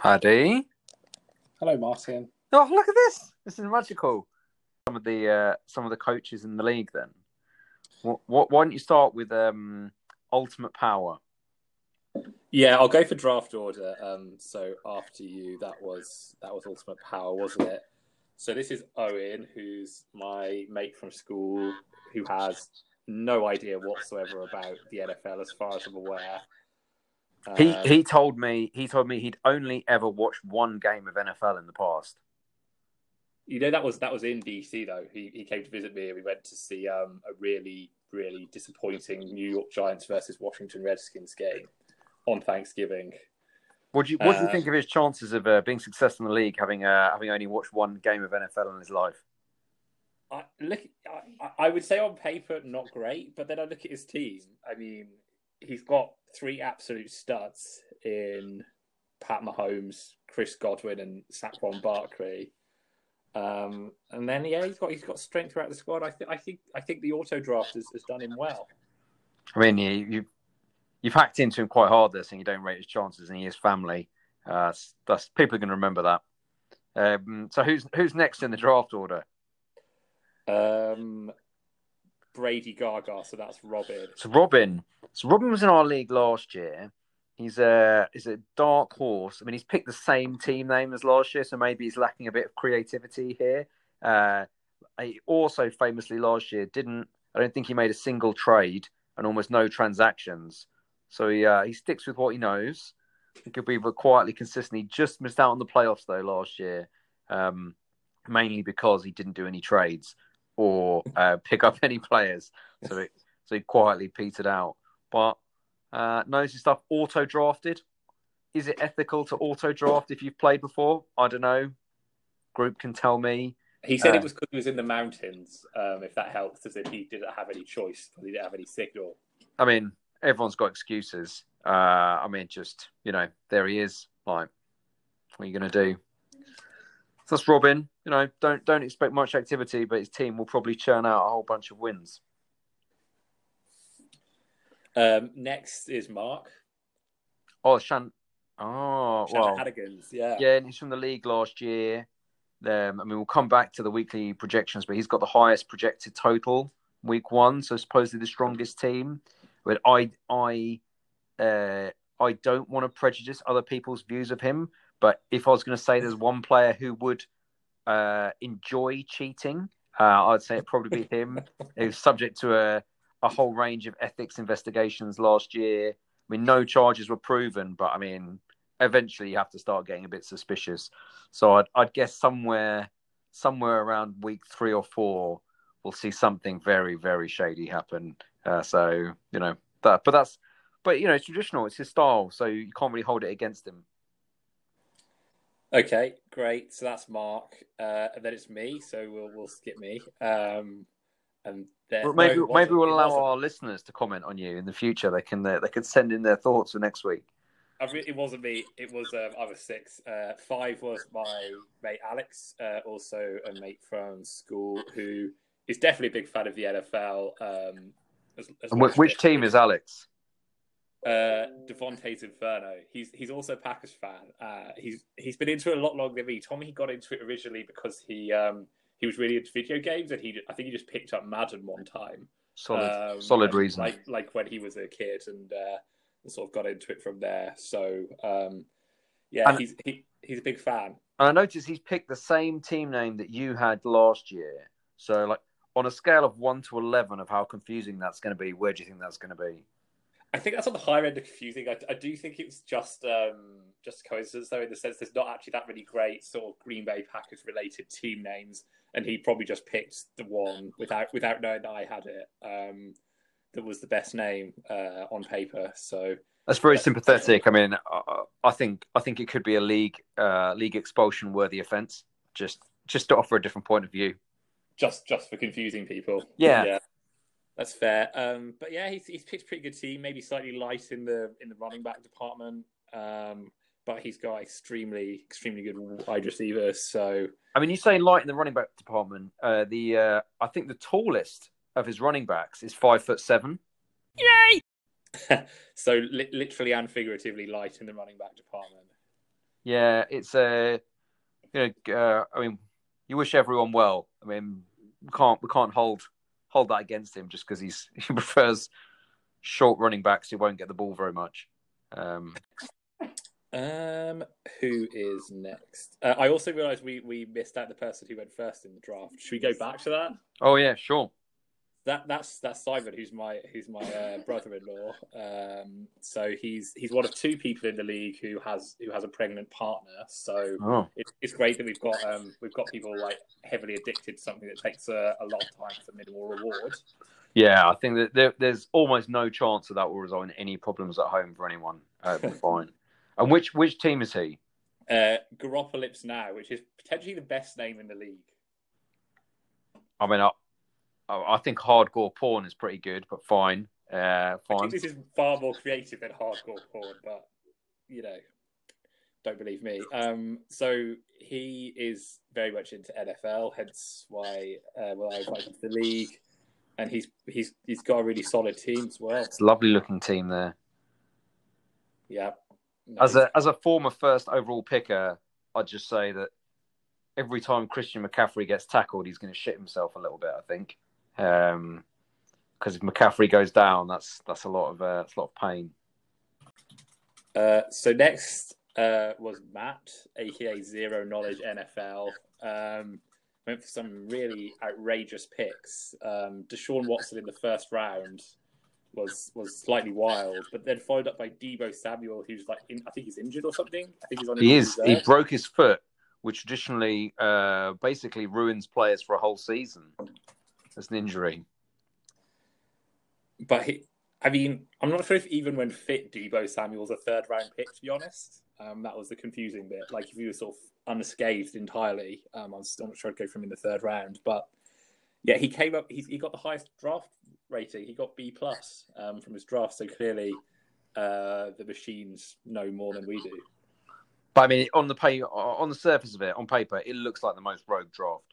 Paddy. Hello, Martin. Oh, look at this! This is magical. Some of the uh, some of the coaches in the league. Then, what, what, why don't you start with um, Ultimate Power? Yeah, I'll go for draft order. Um, so after you, that was that was Ultimate Power, wasn't it? So this is Owen, who's my mate from school, who has no idea whatsoever about the NFL, as far as I'm aware. He Um, he told me he told me he'd only ever watched one game of NFL in the past. You know that was that was in DC though. He he came to visit me and we went to see um, a really really disappointing New York Giants versus Washington Redskins game on Thanksgiving. What do you what do you Uh, think of his chances of uh, being successful in the league, having uh, having only watched one game of NFL in his life? I look. I, I would say on paper not great, but then I look at his team. I mean, he's got three absolute studs in Pat Mahomes, Chris Godwin, and Saquon Barkley. Um, and then yeah, he's got he's got strength throughout the squad. I think I think I think the auto draft has, has done him well. I mean, you, you you've hacked into him quite hard there, saying you don't rate his chances, and he is family. Uh, that's, that's people are going to remember that. Um, so who's who's next in the draft order? Um, Brady Gaga, so that's Robin. So Robin. So Robin was in our league last year. He's a is a dark horse. I mean, he's picked the same team name as last year, so maybe he's lacking a bit of creativity here. Uh, he also famously last year didn't. I don't think he made a single trade and almost no transactions. So he uh, he sticks with what he knows. He could be quietly consistent. He just missed out on the playoffs though last year, um, mainly because he didn't do any trades or uh, pick up any players. So it, so he quietly petered out. But uh, knows his stuff. Auto drafted. Is it ethical to auto draft if you've played before? I don't know. Group can tell me. He said Uh, it was because he was in the mountains. Um, if that helps, as if he didn't have any choice because he didn't have any signal. I mean, everyone's got excuses. Uh, I mean, just you know, there he is. Like, what are you going to do? That's Robin. You know, don't don't expect much activity, but his team will probably churn out a whole bunch of wins. Um, next is Mark. Oh, Shan. Oh, well, Hadigans. Yeah. yeah, and he's from the league last year. Um, I mean, we'll come back to the weekly projections, but he's got the highest projected total week one, so supposedly the strongest team. But I, I, uh, I don't want to prejudice other people's views of him. But if I was going to say there's one player who would uh, enjoy cheating, uh, I'd say it'd probably be him. he was subject to a, a whole range of ethics investigations last year. I mean, no charges were proven, but I mean, eventually you have to start getting a bit suspicious. So I'd, I'd guess somewhere, somewhere around week three or four, we'll see something very, very shady happen. Uh, so you know that, but that's, but you know, it's traditional. It's his style, so you can't really hold it against him. Okay, great. So that's Mark, uh, and then it's me. So we'll we'll skip me. Um, and then But maybe no, maybe we'll allow our listeners to comment on you in the future. They can uh, they can send in their thoughts for next week. I re- it wasn't me. It was um, I was six. Uh, five was my mate Alex, uh, also a mate from school who is definitely a big fan of the NFL. Um, as, as And well which team is Alex? Uh, Devontae's Inferno. He's he's also a Packers fan. Uh, he's he's been into it a lot longer than me. He told me he got into it originally because he um he was really into video games and he I think he just picked up Madden one time. Solid, Um, solid reason. Like like when he was a kid and uh, sort of got into it from there. So um, yeah, And- he's he, he's a big fan. And I noticed he's picked the same team name that you had last year. So, like, on a scale of one to eleven of how confusing that's going to be, where do you think that's going to be? I think that's on the higher end of confusing. I, I do think it's just um, just coincidence, though, in the sense there's not actually that many great sort of Green Bay Packers related team names, and he probably just picked the one without without knowing that I had it. Um, that was the best name uh, on paper. So That's very Yeah. sympathetic. I mean, I, I think I think it could be a league uh, league expulsion worthy offence. Just just to offer a different point of view. just just for confusing people. Yeah. That's fair. Um, but yeah, he's he's picked a pretty good team. Maybe slightly light in the in the running back department, um, but he's got extremely extremely good wide receivers. So I mean, you say light in the running back department. Uh, the uh, I think the tallest of his running backs is five foot seven. Yay! so li- literally and figuratively light in the running back department. Yeah, it's a you know, uh, I mean, you wish everyone well. I mean, we can't we can't hold hold that against him just because he's he prefers short running backs who won't get the ball very much. Um, um, who is next? Uh, I also realised we we missed out the person who went first in the draft. Should we go back to that? Oh yeah, sure. That that's that's Simon, who's my who's my uh, brother-in-law. Um, so he's he's one of two people in the league who has who has a pregnant partner. So oh. it, it's great that we've got um, we've got people like heavily addicted to something that takes a, a long time for minimal reward. Yeah, I think that there, there's almost no chance that that will result in any problems at home for anyone. Uh, fine. And which which team is he? Uh, Garopolips now, which is potentially the best name in the league. I mean, I, I think hardcore porn is pretty good, but fine, uh, fine. this is far more creative than hardcore porn, but you know, don't believe me. Um, so he is very much into NFL, hence why uh, well, I invited him to the league, and he's he's he's got a really solid team as well. It's a lovely looking team there. Yeah, as a as a former first overall picker, I'd just say that every time Christian McCaffrey gets tackled, he's going to shit himself a little bit. I think because um, if McCaffrey goes down, that's that's a lot of uh, a lot of pain. Uh, so next uh, was Matt, aka Zero Knowledge NFL. Um, went for some really outrageous picks. Um, Deshaun Watson in the first round was was slightly wild, but then followed up by Deebo Samuel, who's like, in, I think he's injured or something. I think he's on. He is. He broke his foot, which traditionally uh, basically ruins players for a whole season. It's an injury. But he, I mean, I'm not sure if even when fit, Deebo Samuel's a third round pick. To be honest, um, that was the confusing bit. Like if he was sort of unscathed entirely, um, I'm still not sure I'd go from in the third round. But yeah, he came up. He, he got the highest draft rating. He got B plus um, from his draft. So clearly, uh, the machines know more than we do. But I mean, on the pay, on the surface of it, on paper, it looks like the most rogue draft.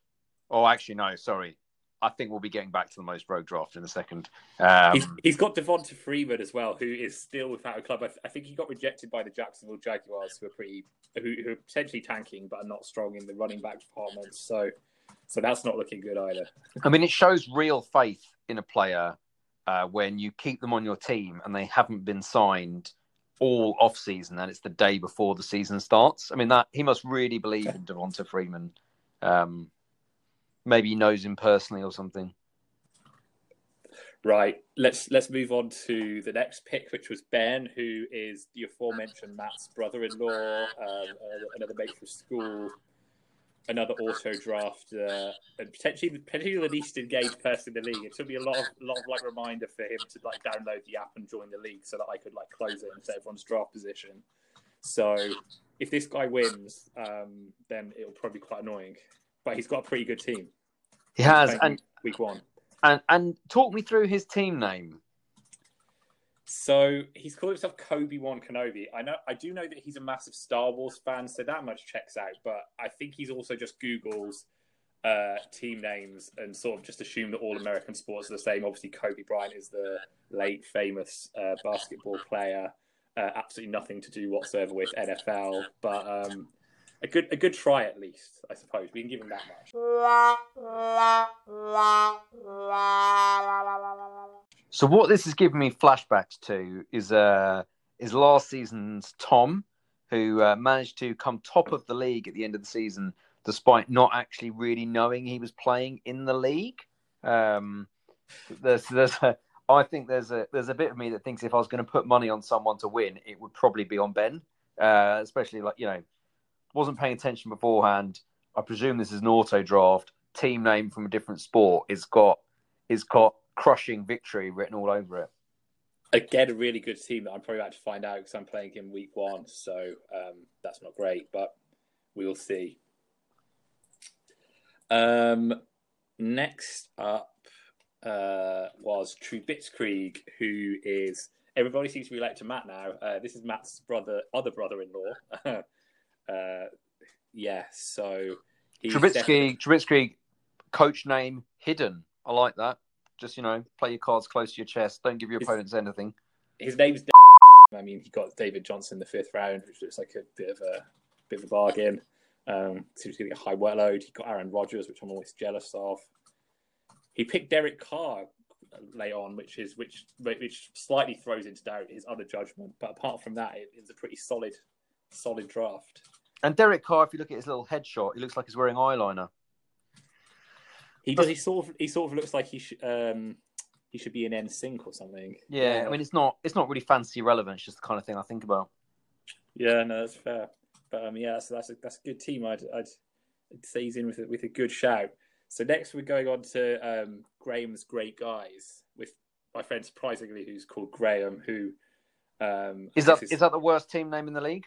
Oh, actually, no, sorry. I think we'll be getting back to the most rogue draft in a second. Um, he's, he's got Devonta Freeman as well, who is still without a club. I, th- I, think he got rejected by the Jacksonville Jaguars, who are pretty, who, who, are potentially tanking, but are not strong in the running back department. So, so that's not looking good either. I mean, it shows real faith in a player uh, when you keep them on your team and they haven't been signed all off season and it's the day before the season starts. I mean that he must really believe in Devonta Freeman. Um, maybe knows him personally or something. Right. Let's let's move on to the next pick, which was Ben, who is the aforementioned Matt's brother-in-law, um, another mate from school, another auto draft, uh, and potentially potentially the least engaged person in the league. It took me a lot of lot of like reminder for him to like download the app and join the league so that I could like close it and set everyone's draft position. So if this guy wins, um, then it'll probably be quite annoying. But he's got a pretty good team. He has, and week one. And and talk me through his team name. So he's called himself Kobe One Kenobi. I know, I do know that he's a massive Star Wars fan, so that much checks out. But I think he's also just Google's uh, team names and sort of just assume that all American sports are the same. Obviously, Kobe Bryant is the late famous uh, basketball player. Uh, absolutely nothing to do whatsoever with NFL, but um, a good a good try at least, I suppose. We can give him that much. So what this is giving me flashbacks to is uh is last season's Tom, who uh, managed to come top of the league at the end of the season, despite not actually really knowing he was playing in the league. Um, there's there's a, I think there's a there's a bit of me that thinks if I was going to put money on someone to win, it would probably be on Ben, uh, especially like you know, wasn't paying attention beforehand. I presume this is an auto draft. Team name from a different sport. It's got it's got crushing victory written all over it. Again, a really good team that I'm probably about to find out because I'm playing him week one, so um, that's not great, but we'll see. Um, next up uh, was Trubitzkrieg, who is everybody seems to be relate to Matt now. Uh, this is Matt's brother, other brother-in-law. uh, yeah, so Trubitsky. Trubitsky, coach name hidden. I like that. Just you know, play your cards close to your chest. Don't give your his, opponents anything. His name's. I mean, he got David Johnson in the fifth round, which looks like a bit of a bit of a bargain. Um, seems to get a high workload. He got Aaron Rodgers, which I'm always jealous of. He picked Derek Carr late on, which is which which slightly throws into doubt his other judgment. But apart from that, it, it's a pretty solid solid draft. And Derek Carr, if you look at his little headshot, he looks like he's wearing eyeliner. He does. He sort of. He sort of looks like he should. Um, he should be in NSYNC or something. Yeah, I mean, it's not. It's not really fancy relevant. It's just the kind of thing I think about. Yeah, no, that's fair. But um, yeah, so that's a that's a good team. I'd I'd, I'd say he's in with a, with a good shout. So next we're going on to um, Graham's great guys with my friend surprisingly who's called Graham. Who um, is that? Is, is that the worst team name in the league?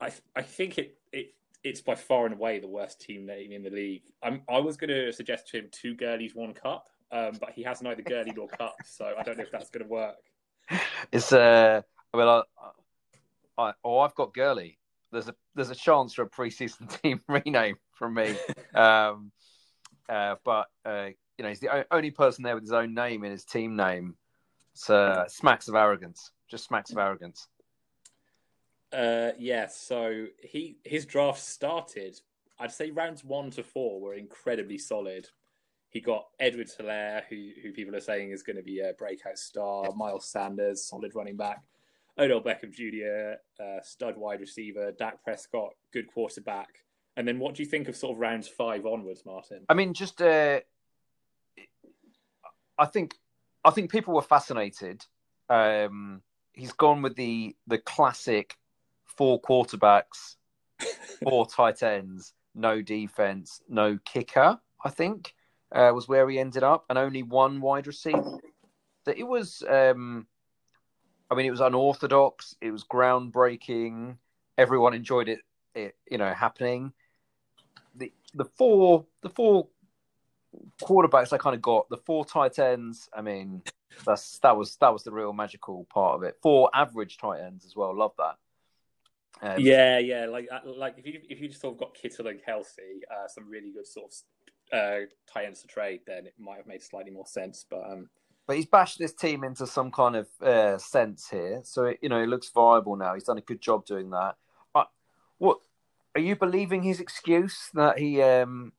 I I think it it it's by far and away the worst team name in the league. I'm, I was going to suggest to him two girlies, one cup, um, but he has neither girly nor cup, so I don't know if that's going to work. It's uh, well, I, I, oh, I've got girly. There's a there's a chance for a preseason team rename from me, um, uh, but uh, you know he's the only person there with his own name in his team name. So uh, smacks of arrogance, just smacks of arrogance. Uh, yeah, so he his draft started. I'd say rounds one to four were incredibly solid. He got Edwards-Helaire, who who people are saying is going to be a breakout star. Miles Sanders, solid running back. Odell Beckham Jr., uh, stud wide receiver. Dak Prescott, good quarterback. And then, what do you think of sort of rounds five onwards, Martin? I mean, just uh, I think I think people were fascinated. Um, he's gone with the the classic four quarterbacks, four tight ends, no defense, no kicker. I think uh, was where he ended up, and only one wide receiver. That it was. Um, I mean, it was unorthodox. It was groundbreaking. Everyone enjoyed it. It you know happening. The the four the four quarterbacks I kind of got the four tight ends. I mean, that's that was that was the real magical part of it. Four average tight ends as well. Love that. Um, yeah, yeah. Like uh, like if you if you just sort of got Kittle and Kelce, uh, some really good sort of uh, tight ends to trade, then it might have made slightly more sense. But um, but he's bashed this team into some kind of uh, sense here, so it, you know it looks viable now. He's done a good job doing that. Uh, what are you believing his excuse that he um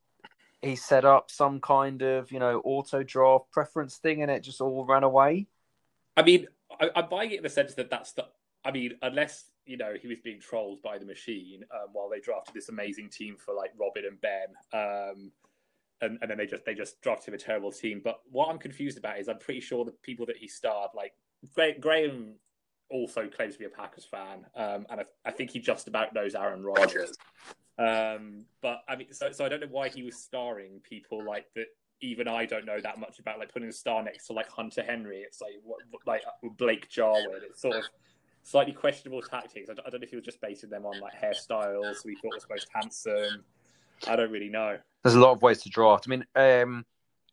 he set up some kind of you know auto draft preference thing and it just all ran away? I mean, I, I'm buying it in the sense that that's the. I mean, unless you know, he was being trolled by the machine um, while they drafted this amazing team for like Robin and Ben. Um, and, and then they just they just drafted him a terrible team. But what I'm confused about is I'm pretty sure the people that he starred, like Graham, also claims to be a Packers fan, um, and I, I, think he just about knows Aaron Rodgers. Um, but I mean, so so I don't know why he was starring people like that. Even I don't know that much about like putting a star next to like Hunter Henry. It's like what, like Blake Jarwin. It's sort of slightly questionable tactics. I don't know if he was just basing them on like hairstyles we thought was most handsome. I don't really know. There's a lot of ways to draft. I mean, um,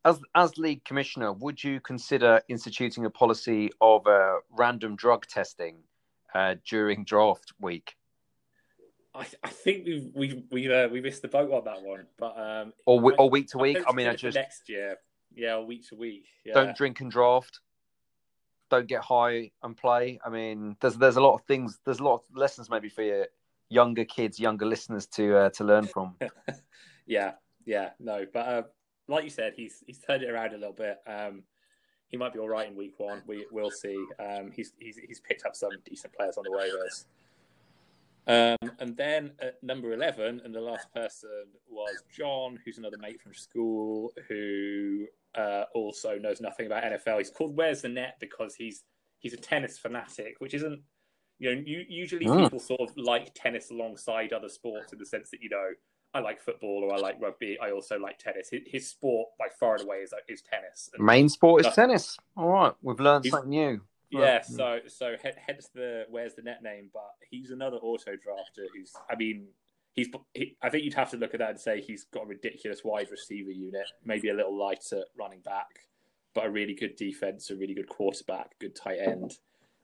as as league commissioner, would you consider instituting a policy of uh, random drug testing uh, during draft week? I, I think we we we uh, we missed the boat on that one, but um, or, or week to week. I, I mean, I just next year, yeah, week to week. Yeah. Don't drink and draft don't get high and play. I mean, there's there's a lot of things. There's a lot of lessons maybe for your younger kids, younger listeners to uh, to learn from. yeah, yeah, no, but uh, like you said, he's he's turned it around a little bit. Um, he might be all right in week one. We will see. Um, he's he's he's picked up some decent players on the waivers. Um, and then at number 11, and the last person was John, who's another mate from school who uh, also knows nothing about NFL. He's called Where's the Net because he's he's a tennis fanatic, which isn't you know you, usually mm. people sort of like tennis alongside other sports in the sense that you know I like football or I like rugby. I also like tennis. His, his sport by far and away is is tennis. And Main sport is tennis. All right, we've learned something new. Yeah, so so hence the where's the net name, but he's another auto drafter who's I mean he's. He, I think you'd have to look at that and say he's got a ridiculous wide receiver unit, maybe a little lighter running back, but a really good defense, a really good quarterback, good tight end.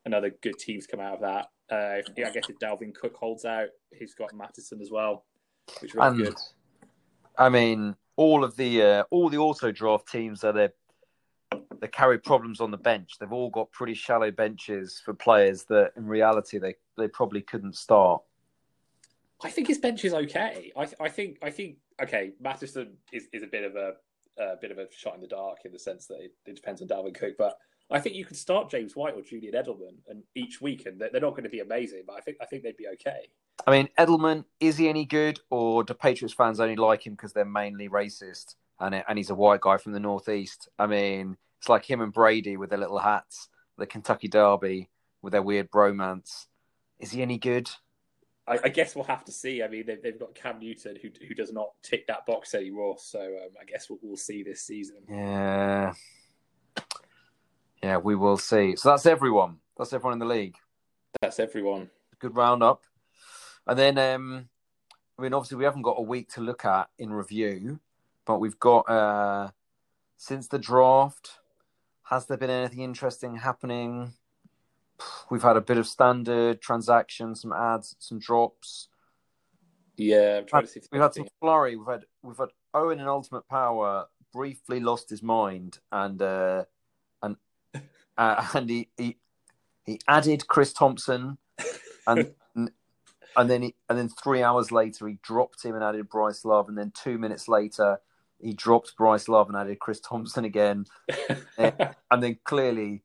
Another good teams come out of that. Uh, I guess if Dalvin Cook holds out, he's got Mattison as well, which really and, good. I mean, all of the uh, all the auto draft teams are they they carry problems on the bench. They've all got pretty shallow benches for players that, in reality, they they probably couldn't start. I think his bench is okay. I, I think I think okay. Mattison is, is a bit of a a bit of a shot in the dark in the sense that it, it depends on Dalvin Cook, but I think you could start James White or Julian Edelman, and each week, and they're not going to be amazing, but I think I think they'd be okay. I mean, Edelman is he any good, or do Patriots fans only like him because they're mainly racist and it, and he's a white guy from the northeast? I mean, it's like him and Brady with their little hats, the Kentucky Derby with their weird bromance. Is he any good? I, I guess we'll have to see. I mean, they've, they've got Cam Newton who who does not tick that box anymore, so um, I guess we'll, we'll see this season. Yeah, yeah, we will see. So that's everyone. That's everyone in the league. That's everyone. Good roundup. And then, um, I mean, obviously, we haven't got a week to look at in review, but we've got uh, since the draft. Has there been anything interesting happening? We've had a bit of standard transactions, some ads, some drops. Yeah, I'm trying to see. We've had some flurry. We've had we've had Owen in Ultimate Power briefly lost his mind and uh, and uh, and he, he he added Chris Thompson and and then he, and then three hours later he dropped him and added Bryce Love, and then two minutes later he dropped Bryce Love and added Chris Thompson again, and then clearly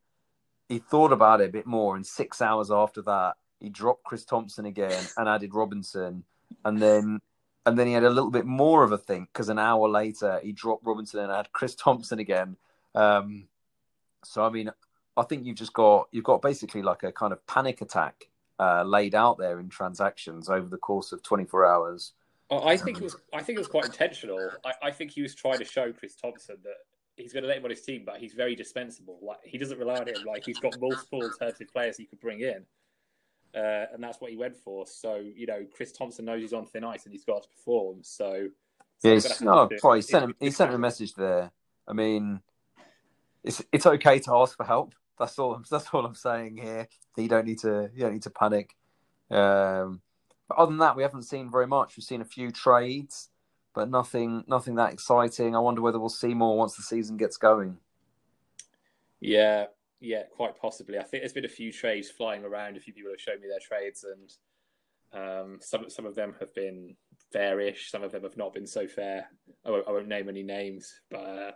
he thought about it a bit more, and six hours after that he dropped Chris Thompson again and added Robinson, and then and then he had a little bit more of a think because an hour later he dropped Robinson and had Chris Thompson again. Um, so I mean, I think you've just got you've got basically like a kind of panic attack uh, laid out there in transactions over the course of 24 hours. I think it was. I think it was quite intentional. I, I think he was trying to show Chris Thompson that he's going to let him on his team, but he's very dispensable. Like he doesn't rely on him. Like he's got multiple alternative players he could bring in, uh, and that's what he went for. So you know, Chris Thompson knows he's on thin ice and he's got to perform. So, so yeah, no, oh, he sent him. He sent him a message there. I mean, it's it's okay to ask for help. That's all. That's all I'm saying here. You don't need to. You don't need to panic. Um, but other than that, we haven't seen very much. We've seen a few trades, but nothing. Nothing that exciting. I wonder whether we'll see more once the season gets going. Yeah, yeah, quite possibly. I think there's been a few trades flying around. A few people have shown me their trades, and um, some some of them have been fairish. Some of them have not been so fair. I won't, I won't name any names, but uh,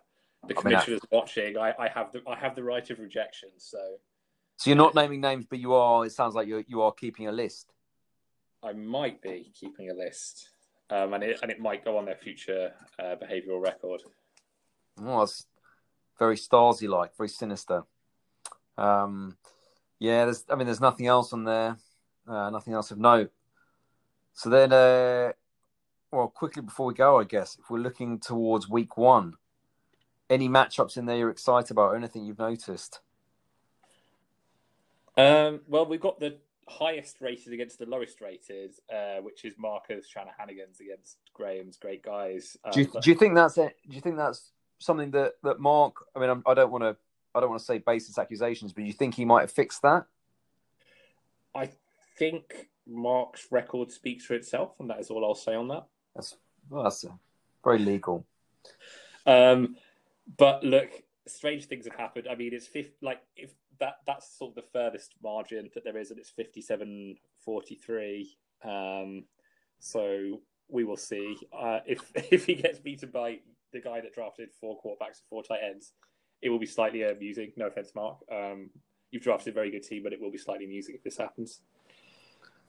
the commissioner's I mean, watching, I, I have the I have the right of rejection. So, so you're not naming names, but you are. It sounds like you you are keeping a list. I might be keeping a list, um, and it and it might go on their future uh, behavioural record. Well, it's very Stasi like, very sinister. Um, yeah, there's. I mean, there's nothing else on there. Uh, nothing else of note. So then, uh, well, quickly before we go, I guess if we're looking towards week one, any matchups in there you're excited about? Or anything you've noticed? Um, well, we've got the highest rated against the lowest rated, uh, which is Marcus Shanahanigans against Graham's great guys. Um, do, you, but... do you think that's it? Do you think that's something that that Mark? I mean, I'm, I do not want to. I don't want to say baseless accusations, but you think he might have fixed that? I think Mark's record speaks for itself, and that is all I'll say on that. That's well, that's very legal. Um, but look, strange things have happened. I mean, it's 50, like if that that's sort of the furthest margin that there is, and it's 57 43. Um, so we will see. Uh, if if he gets beaten by the guy that drafted four quarterbacks and four tight ends, it will be slightly amusing. No offense, Mark. Um, you've drafted a very good team, but it will be slightly amusing if this happens.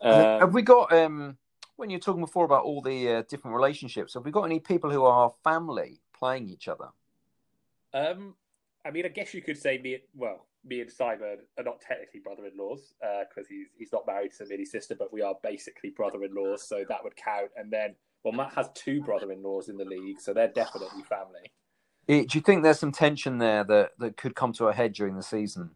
Um, have we got um, when you're talking before about all the uh, different relationships? Have we got any people who are family playing each other? Um, I mean, I guess you could say me. Well, me and Simon are not technically brother-in-laws because uh, he's he's not married to Minnie's sister, but we are basically brother-in-laws, so that would count. And then, well, Matt has two brother-in-laws in the league, so they're definitely family. Do you think there's some tension there that, that could come to a head during the season?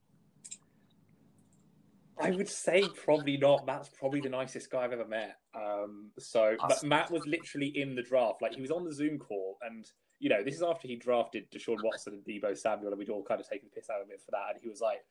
I would say probably not. Matt's probably the nicest guy I've ever met. Um, so, but Matt was literally in the draft. Like he was on the Zoom call, and you know, this is after he drafted Deshaun Watson and Deebo Samuel, and we'd all kind of taken the piss out of him for that. And he was like,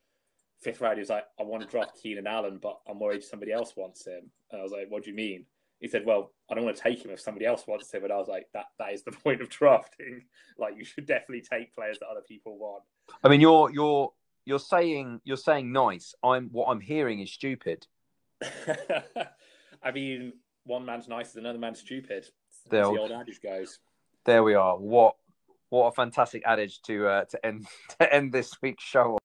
fifth round, he was like, I want to draft Keenan Allen, but I'm worried somebody else wants him. And I was like, What do you mean? He said, Well, I don't want to take him if somebody else wants him. And I was like, That that is the point of drafting. Like, you should definitely take players that other people want. I mean, you're you're you're saying you're saying nice. I'm what I'm hearing is stupid. I mean, one man's nice is another man's stupid. As The the old- old adage goes. There we are. What what a fantastic adage to uh, to end to end this week's show